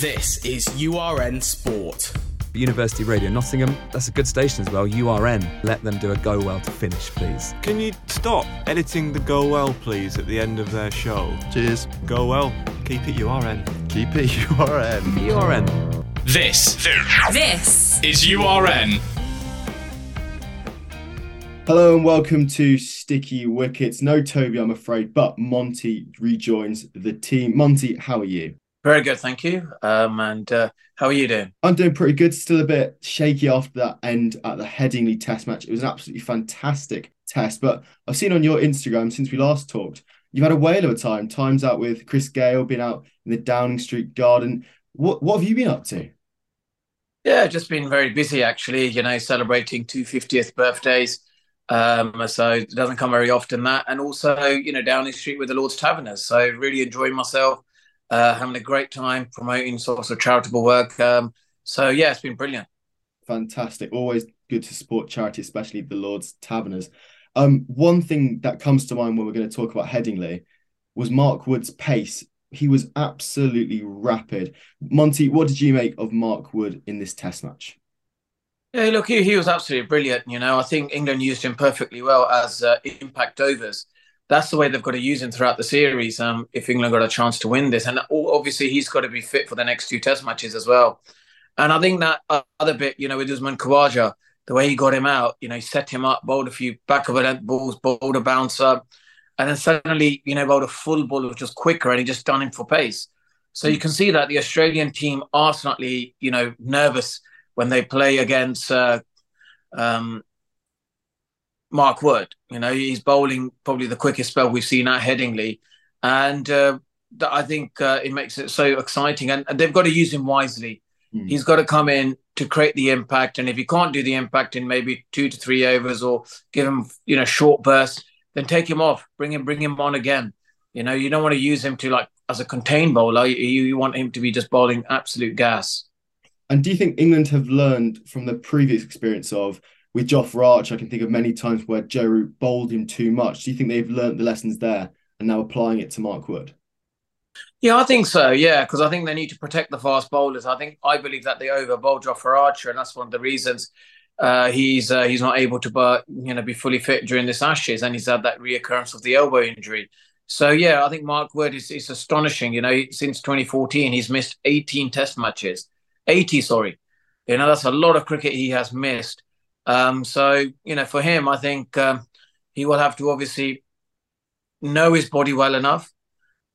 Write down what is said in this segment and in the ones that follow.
This is URN Sport. University Radio Nottingham, that's a good station as well, URN. Let them do a go well to finish, please. Can you stop editing the go well, please, at the end of their show? Cheers. Go well. Keep it URN. Keep it URN. URN. This, This is URN. Hello and welcome to Sticky Wickets. No Toby, I'm afraid, but Monty rejoins the team. Monty, how are you? Very good, thank you. Um, and uh, how are you doing? I'm doing pretty good. Still a bit shaky after that end at the Headingley Test match. It was an absolutely fantastic test, but I've seen on your Instagram since we last talked, you've had a whale of a time. Times out with Chris Gayle, been out in the Downing Street Garden. What what have you been up to? Yeah, just been very busy actually. You know, celebrating two 50th birthdays. Um, so it doesn't come very often that, and also you know Downing Street with the Lord's Taverners. So really enjoying myself, uh, having a great time promoting sorts of charitable work. Um, so yeah, it's been brilliant. Fantastic. Always good to support charity, especially the Lord's Taverners. Um, one thing that comes to mind when we're going to talk about Headingley was Mark Wood's pace. He was absolutely rapid. Monty, what did you make of Mark Wood in this test match? Yeah, look, he, he was absolutely brilliant. You know, I think England used him perfectly well as uh, impact overs. That's the way they've got to use him throughout the series. Um, if England got a chance to win this, and obviously he's got to be fit for the next two Test matches as well. And I think that other bit, you know, with Usman Khawaja, the way he got him out, you know, he set him up, bowled a few back of it balls, bowled a bouncer, and then suddenly, you know, bowled a full ball which was quicker, and he just done him for pace. So you can see that the Australian team are slightly, you know, nervous when they play against uh, um, Mark Wood. You know, he's bowling probably the quickest spell we've seen at Headingley, and uh, I think uh, it makes it so exciting. And, and, they've got to use him wisely. Mm. He's got to come in to create the impact, and if he can't do the impact in maybe two to three overs or give him, you know, short bursts, then take him off, bring him, bring him on again. You know, you don't want to use him to like as a contained bowler. You, you want him to be just bowling absolute gas. And do you think England have learned from the previous experience of with Jofra Archer? I can think of many times where Joe Root bowled him too much. Do you think they've learned the lessons there and now applying it to Mark Wood? Yeah, I think so. Yeah, because I think they need to protect the fast bowlers. I think I believe that they over bowl Jofra Archer, and that's one of the reasons uh, he's uh, he's not able to, but you know, be fully fit during this Ashes, and he's had that reoccurrence of the elbow injury. So yeah, I think Mark Wood is, is astonishing. You know, since 2014, he's missed 18 Test matches, 80, sorry. You know, that's a lot of cricket he has missed. Um, so you know, for him, I think um, he will have to obviously know his body well enough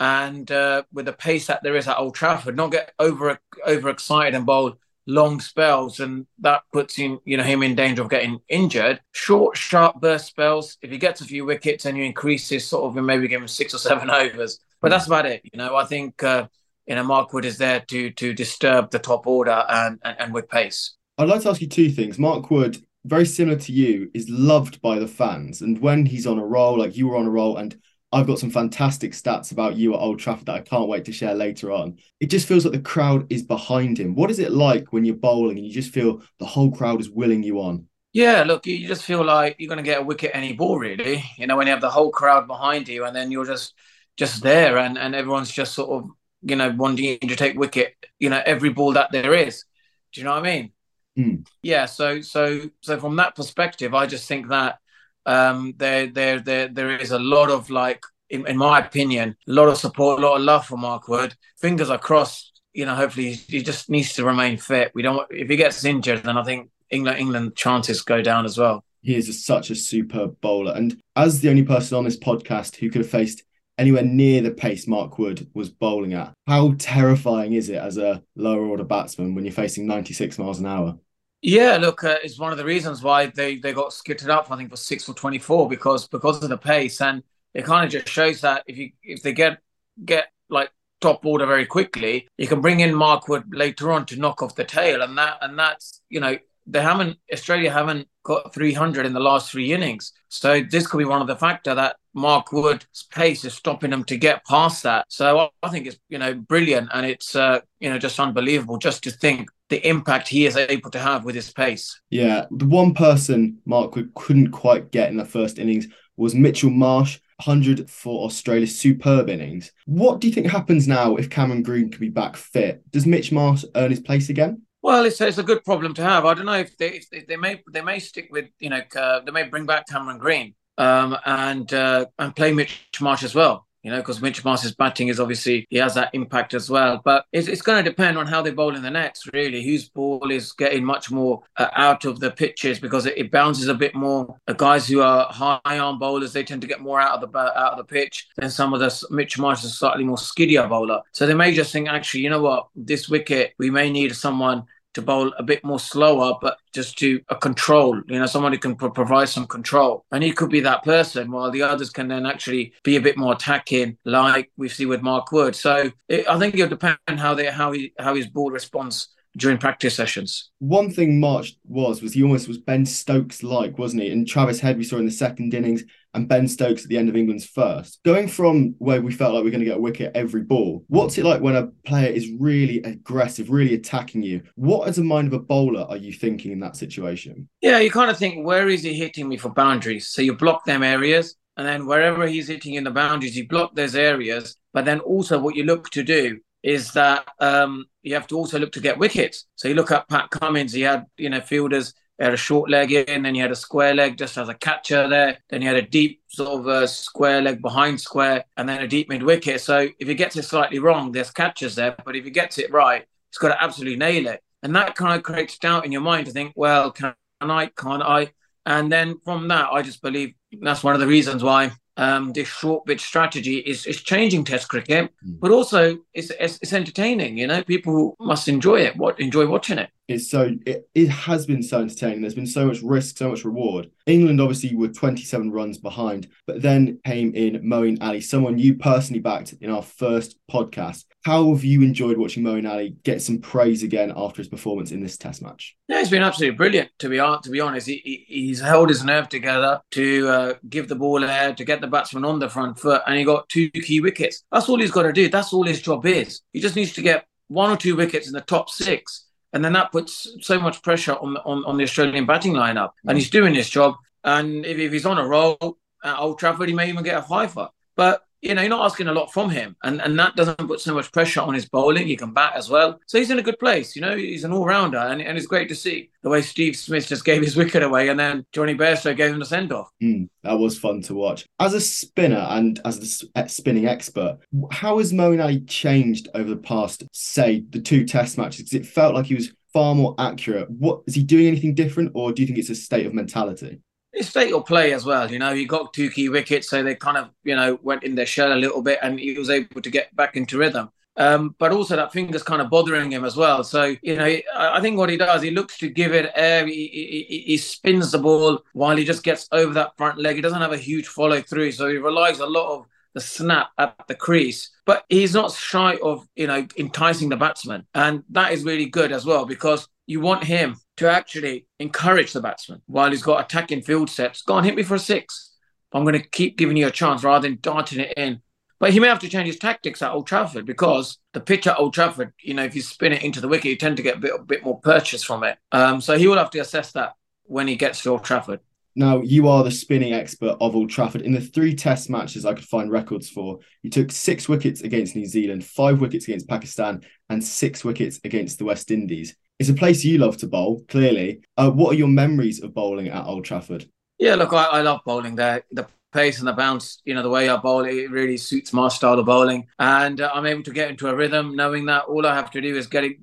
and uh, with the pace that there is at Old Trafford, not get over overexcited and bowl long spells, and that puts him, you know, him in danger of getting injured. Short, sharp burst spells. If he gets a few wickets and you increase his sort of, maybe give him six or seven overs, but that's about it. You know, I think uh, you know Mark Wood is there to to disturb the top order and, and and with pace. I'd like to ask you two things. Mark Wood, very similar to you, is loved by the fans, and when he's on a roll, like you were on a roll, and I've got some fantastic stats about you at Old Trafford that I can't wait to share later on. It just feels like the crowd is behind him. What is it like when you're bowling and you just feel the whole crowd is willing you on? Yeah, look, you just feel like you're going to get a wicket any ball, really. You know, when you have the whole crowd behind you, and then you're just just there, and and everyone's just sort of you know wanting you to take wicket. You know, every ball that there is. Do you know what I mean? Mm. Yeah. So so so from that perspective, I just think that um, there, there, there, there is a lot of like, in, in, my opinion, a lot of support, a lot of love for Mark Wood. Fingers are crossed. You know, hopefully he just needs to remain fit. We don't. If he gets injured, then I think England, England chances go down as well. He is a, such a superb bowler, and as the only person on this podcast who could have faced anywhere near the pace Mark Wood was bowling at, how terrifying is it as a lower order batsman when you're facing 96 miles an hour? Yeah, look, uh, it's one of the reasons why they, they got skittered up. I think for six for twenty four because because of the pace, and it kind of just shows that if you if they get get like top order very quickly, you can bring in Mark Wood later on to knock off the tail, and that and that's you know they haven't Australia haven't got 300 in the last three innings, so this could be one of the factor that Mark Wood's pace is stopping them to get past that. So I think it's you know brilliant, and it's uh, you know just unbelievable just to think the impact he is able to have with his pace. Yeah, the one person Mark Wood couldn't quite get in the first innings was Mitchell Marsh. 100 for Australia, superb innings. What do you think happens now if Cameron Green can be back fit? Does Mitch Marsh earn his place again? Well, it's, it's a good problem to have. I don't know if they if they, they may they may stick with you know uh, they may bring back Cameron Green um, and uh, and play Mitch Marsh as well you know, because Mitch Marsh's batting is obviously he has that impact as well. But it's, it's going to depend on how they bowl in the nets, really. Whose ball is getting much more uh, out of the pitches because it, it bounces a bit more. Guys who are high arm bowlers they tend to get more out of the out of the pitch than some of the Mitch is slightly more skiddier bowler. So they may just think, actually, you know what, this wicket we may need someone to bowl a bit more slower, but just to a control, you know, someone who can pro- provide some control. And he could be that person, while the others can then actually be a bit more attacking, like we see with Mark Wood. So it, I think it'll depend how they how he how his ball responds during practice sessions. One thing Marsh was was he almost was Ben Stokes like, wasn't he? And Travis Head we saw in the second innings and Ben Stokes at the end of England's first. Going from where we felt like we are going to get a wicket every ball, what's it like when a player is really aggressive, really attacking you? What, as a mind of a bowler, are you thinking in that situation? Yeah, you kind of think, where is he hitting me for boundaries? So you block them areas. And then wherever he's hitting in the boundaries, you block those areas. But then also, what you look to do is that um, you have to also look to get wickets. So you look at Pat Cummins, he had, you know, fielders had a short leg in, then he had a square leg just as a catcher there. Then he had a deep sort of a square leg behind square, and then a deep mid wicket. So if he gets it slightly wrong, there's catchers there. But if he gets it right, he's got to absolutely nail it. And that kind of creates doubt in your mind to think, well, can I? Can't I? And then from that, I just believe that's one of the reasons why um, this short bit strategy is, is changing Test cricket, mm. but also it's, it's, it's entertaining. You know, people must enjoy it. What enjoy watching it. It's so it, it has been so entertaining. There's been so much risk, so much reward. England obviously were 27 runs behind, but then came in Moeen Ali, someone you personally backed in our first podcast. How have you enjoyed watching Moeen Ali get some praise again after his performance in this Test match? Yeah, it's been absolutely brilliant. To be to be honest, he, he, he's held his nerve together to uh, give the ball air, to get the batsman on the front foot, and he got two key wickets. That's all he's got to do. That's all his job is. He just needs to get one or two wickets in the top six and then that puts so much pressure on on, on the Australian batting lineup. And he's doing his job. And if, if he's on a roll at Old Trafford, he may even get a fifer. But you know, you're not asking a lot from him, and and that doesn't put so much pressure on his bowling. He can bat as well, so he's in a good place. You know, he's an all rounder, and, and it's great to see the way Steve Smith just gave his wicket away, and then Jonny Bairstow gave him the send off. Mm, that was fun to watch. As a spinner and as a spinning expert, how has Moeen changed over the past, say, the two Test matches? Because it felt like he was far more accurate. What is he doing anything different, or do you think it's a state of mentality? It's of play as well. You know, he got two key wickets, so they kind of, you know, went in their shell a little bit, and he was able to get back into rhythm. Um, but also that finger's kind of bothering him as well. So you know, I think what he does, he looks to give it air. He, he, he, spins the ball while he just gets over that front leg. He doesn't have a huge follow through, so he relies a lot of the snap at the crease, but he's not shy of you know enticing the batsman, and that is really good as well because you want him to actually encourage the batsman while he's got attacking field sets. Go on, hit me for a six. I'm going to keep giving you a chance rather than darting it in. But he may have to change his tactics at Old Trafford because the pitch at Old Trafford, you know, if you spin it into the wicket, you tend to get a bit, a bit more purchase from it. Um, so he will have to assess that when he gets to Old Trafford. Now, you are the spinning expert of Old Trafford. In the three test matches I could find records for, you took six wickets against New Zealand, five wickets against Pakistan, and six wickets against the West Indies. It's a place you love to bowl, clearly. Uh, what are your memories of bowling at Old Trafford? Yeah, look, I, I love bowling there. The pace and the bounce, you know, the way I bowl, it really suits my style of bowling. And uh, I'm able to get into a rhythm knowing that all I have to do is get it,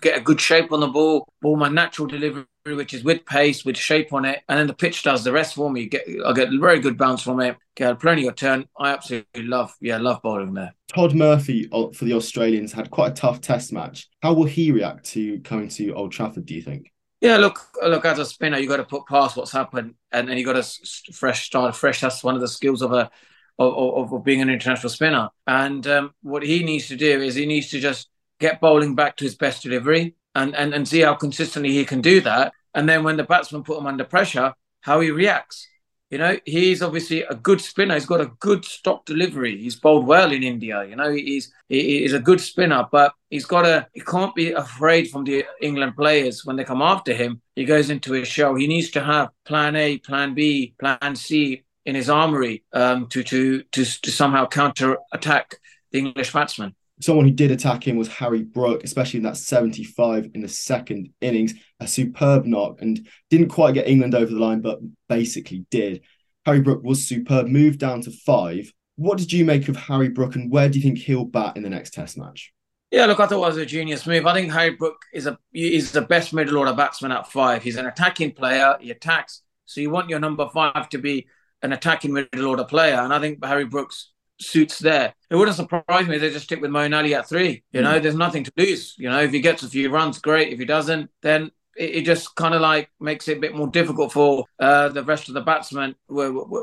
get a good shape on the ball, ball my natural delivery, which is with pace, with shape on it. And then the pitch does the rest for me. Get, I get very good bounce from it, get plenty of turn. I absolutely love, yeah, love bowling there. Todd Murphy uh, for the Australians had quite a tough test match. How will he react to coming to Old Trafford, do you think? Yeah, look, look. As a spinner, you got to put past what's happened, and then you got to fresh start fresh. That's one of the skills of a of, of being an international spinner. And um, what he needs to do is he needs to just get bowling back to his best delivery, and and and see how consistently he can do that. And then when the batsman put him under pressure, how he reacts. You know, he's obviously a good spinner. He's got a good stop delivery. He's bowled well in India. You know, he's he is a good spinner, but he's got to. He can't be afraid from the England players when they come after him. He goes into his show. He needs to have Plan A, Plan B, Plan C, in his armory um, to, to to to somehow counter attack the English batsman. Someone who did attack him was Harry Brook, especially in that 75 in the second innings. A superb knock and didn't quite get England over the line, but basically did. Harry Brook was superb, moved down to five. What did you make of Harry Brook and where do you think he'll bat in the next Test match? Yeah, look, I thought it was a genius move. I think Harry Brook is a is the best middle order batsman at five. He's an attacking player. He attacks, so you want your number five to be an attacking middle order player, and I think Harry Brooks suits there. It wouldn't surprise me if they just stick with Moeen Ali at three. You know, mm. there's nothing to lose. You know, if he gets a few runs, great. If he doesn't, then it, it just kind of like makes it a bit more difficult for uh, the rest of the batsmen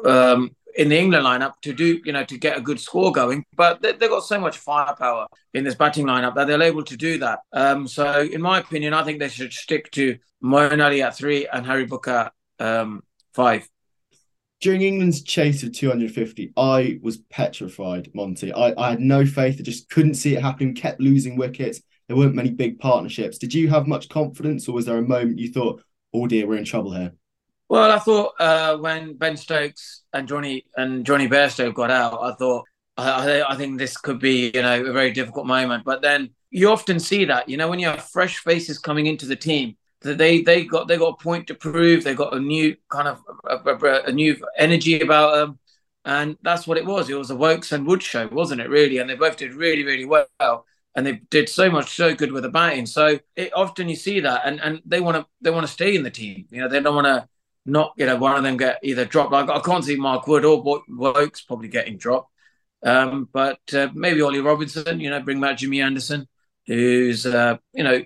um, in the England lineup to do, you know, to get a good score going. But they, have got so much firepower in this batting lineup that they're able to do that. Um, so, in my opinion, I think they should stick to Moeen Ali at three and Harry Booker at um, five. During England's chase of 250, I was petrified, Monty. I, I had no faith. I just couldn't see it happening, kept losing wickets. There weren't many big partnerships. Did you have much confidence, or was there a moment you thought, oh dear, we're in trouble here? Well, I thought uh, when Ben Stokes and Johnny and Jonny Bairstow got out, I thought I, I think this could be you know a very difficult moment. But then you often see that you know when you have fresh faces coming into the team, they they got they got a point to prove. They got a new kind of a, a new energy about them, and that's what it was. It was a Woakes and Wood show, wasn't it? Really, and they both did really really well and they did so much so good with the batting. So it, often you see that, and and they want to they want to stay in the team. You know, they don't want to not you know one of them get either dropped. I can't see Mark Wood or Woakes probably getting dropped, um, but uh, maybe Ollie Robinson. You know, bring back Jimmy Anderson, who's uh, you know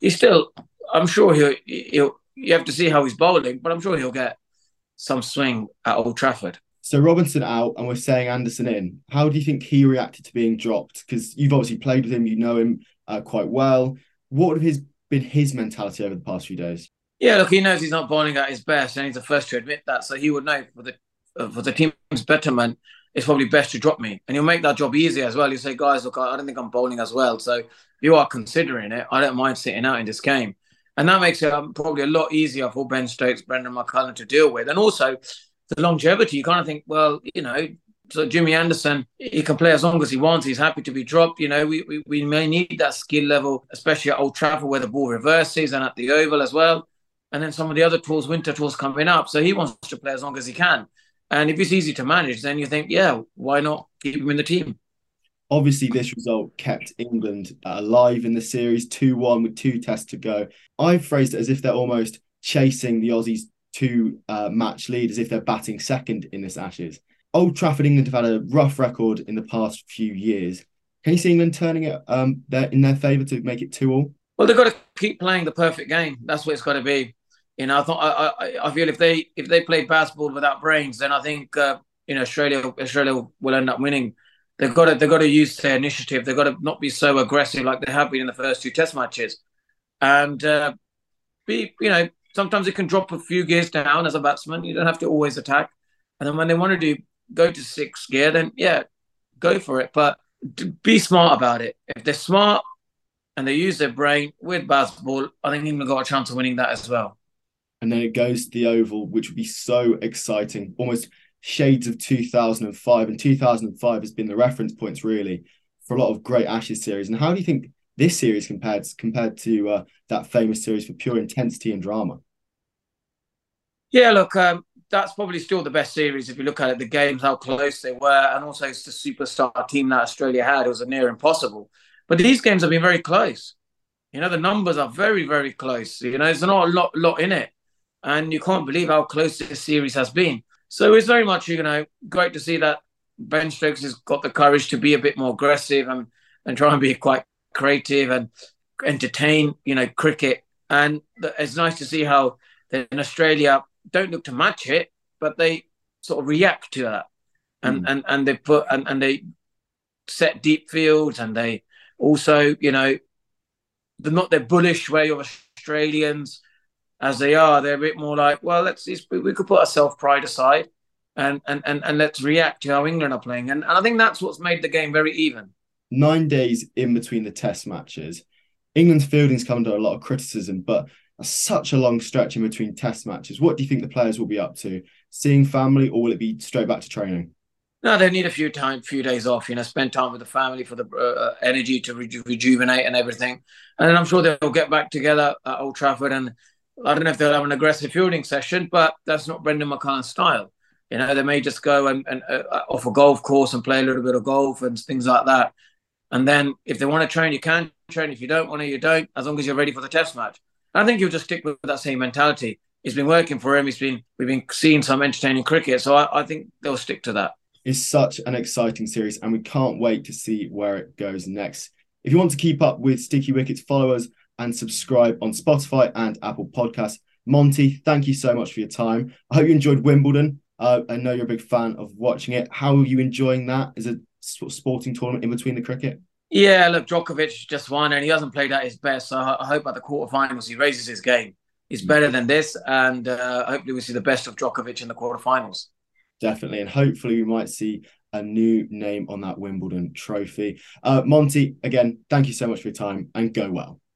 he's still. I'm sure he'll he'll. You have to see how he's bowling, but I'm sure he'll get some swing at Old Trafford. So Robinson out, and we're saying Anderson in. How do you think he reacted to being dropped? Because you've obviously played with him, you know him uh, quite well. What have his been his mentality over the past few days? Yeah, look, he knows he's not bowling at his best, and he's the first to admit that. So he would know for the uh, for the team's betterment, it's probably best to drop me, and he'll make that job easier as well. You say, guys, look, I don't think I'm bowling as well, so you are considering it. I don't mind sitting out in this game, and that makes it um, probably a lot easier for Ben Stokes, Brendon McCullum to deal with, and also the longevity, you kind of think, well, you know, so Jimmy Anderson, he can play as long as he wants. He's happy to be dropped. You know, we, we, we may need that skill level, especially at Old Trafford where the ball reverses and at the Oval as well. And then some of the other tools, winter tools coming up. So he wants to play as long as he can. And if it's easy to manage, then you think, yeah, why not keep him in the team? Obviously, this result kept England alive in the series 2 1 with two tests to go. I've phrased it as if they're almost chasing the Aussies two uh, match lead as if they're batting second in this Ashes. Old Trafford, England have had a rough record in the past few years. Can you see England turning it um, in their favour to make it two all? Well, they've got to keep playing the perfect game. That's what it's got to be. You know, I thought I, I, I feel if they if they play Bazball without brains, then I think uh, you know Australia Australia will end up winning. They've got to they've got to use their initiative. They've got to not be so aggressive like they have been in the first two Test matches, and uh, be you know sometimes it can drop a few gears down as a batsman. You don't have to always attack. And then when they want to do go to six gear, then yeah, go for it. But be smart about it. If they're smart and they use their brain with Bazball, I think England got a chance of winning that as well. And then it goes to the Oval, which would be so exciting, almost shades of 2005. And 2005 has been the reference points really for a lot of great Ashes series. And how do you think this series compared compared to uh, that famous series for pure intensity and drama? Yeah, look, um, that's probably still the best series if you look at it. The games, how close they were, and also it's the superstar team that Australia had. It was a near impossible. But these games have been very close. You know, the numbers are very, very close. You know, there's not a lot, lot in it, and you can't believe how close this series has been. So it's very much, you know, great to see that Ben Stokes has got the courage to be a bit more aggressive and and try and be quite creative and entertain, you know, cricket. And it's nice to see how in Australia don't look to match it, but they sort of react to that, and mm. and and they put and, and they set deep fields, and they also you know they're not their bullish way of Australians as they are. They're a bit more like, well, let's just, we could put our self pride aside. And, and, and, and let's react to how England are playing. And, and I think that's what's made the game very even. Nine days in between the test matches. England's fielding's come under a lot of criticism, but such a long stretch in between test matches. What do you think the players will be up to? Seeing family, or will it be straight back to training? No, they need a few time, few days off. You know, spend time with the family for the uh, energy to reju- rejuvenate and everything. And I'm sure they'll get back together at Old Trafford. And I don't know if they'll have an aggressive fielding session, but that's not Brendon McCullum's style. You know, they may just go and, and uh, off a golf course and play a little bit of golf and things like that. And then if they want to train, you can train. If you don't want to, you don't. As long as you're ready for the Test match. I think you'll just stick with that same mentality. It's been working for him. He's been we've been seeing some entertaining cricket, so I, I think they'll stick to that. It's such an exciting series, and we can't wait to see where it goes next. If you want to keep up with Sticky Wickets, follow us and subscribe on Spotify and Apple Podcasts. Monty, thank you so much for your time. I hope you enjoyed Wimbledon. Uh, I know you're a big fan of watching it. How are you enjoying that as a sporting tournament in between the cricket? Yeah, look, Djokovic just won and he hasn't played at his best. So I hope at the quarterfinals he raises his game. He's better than this, and uh, hopefully we see the best of Djokovic in the quarterfinals. Definitely, and hopefully we might see a new name on that Wimbledon trophy. Uh, Monty, again, thank you so much for your time and go well.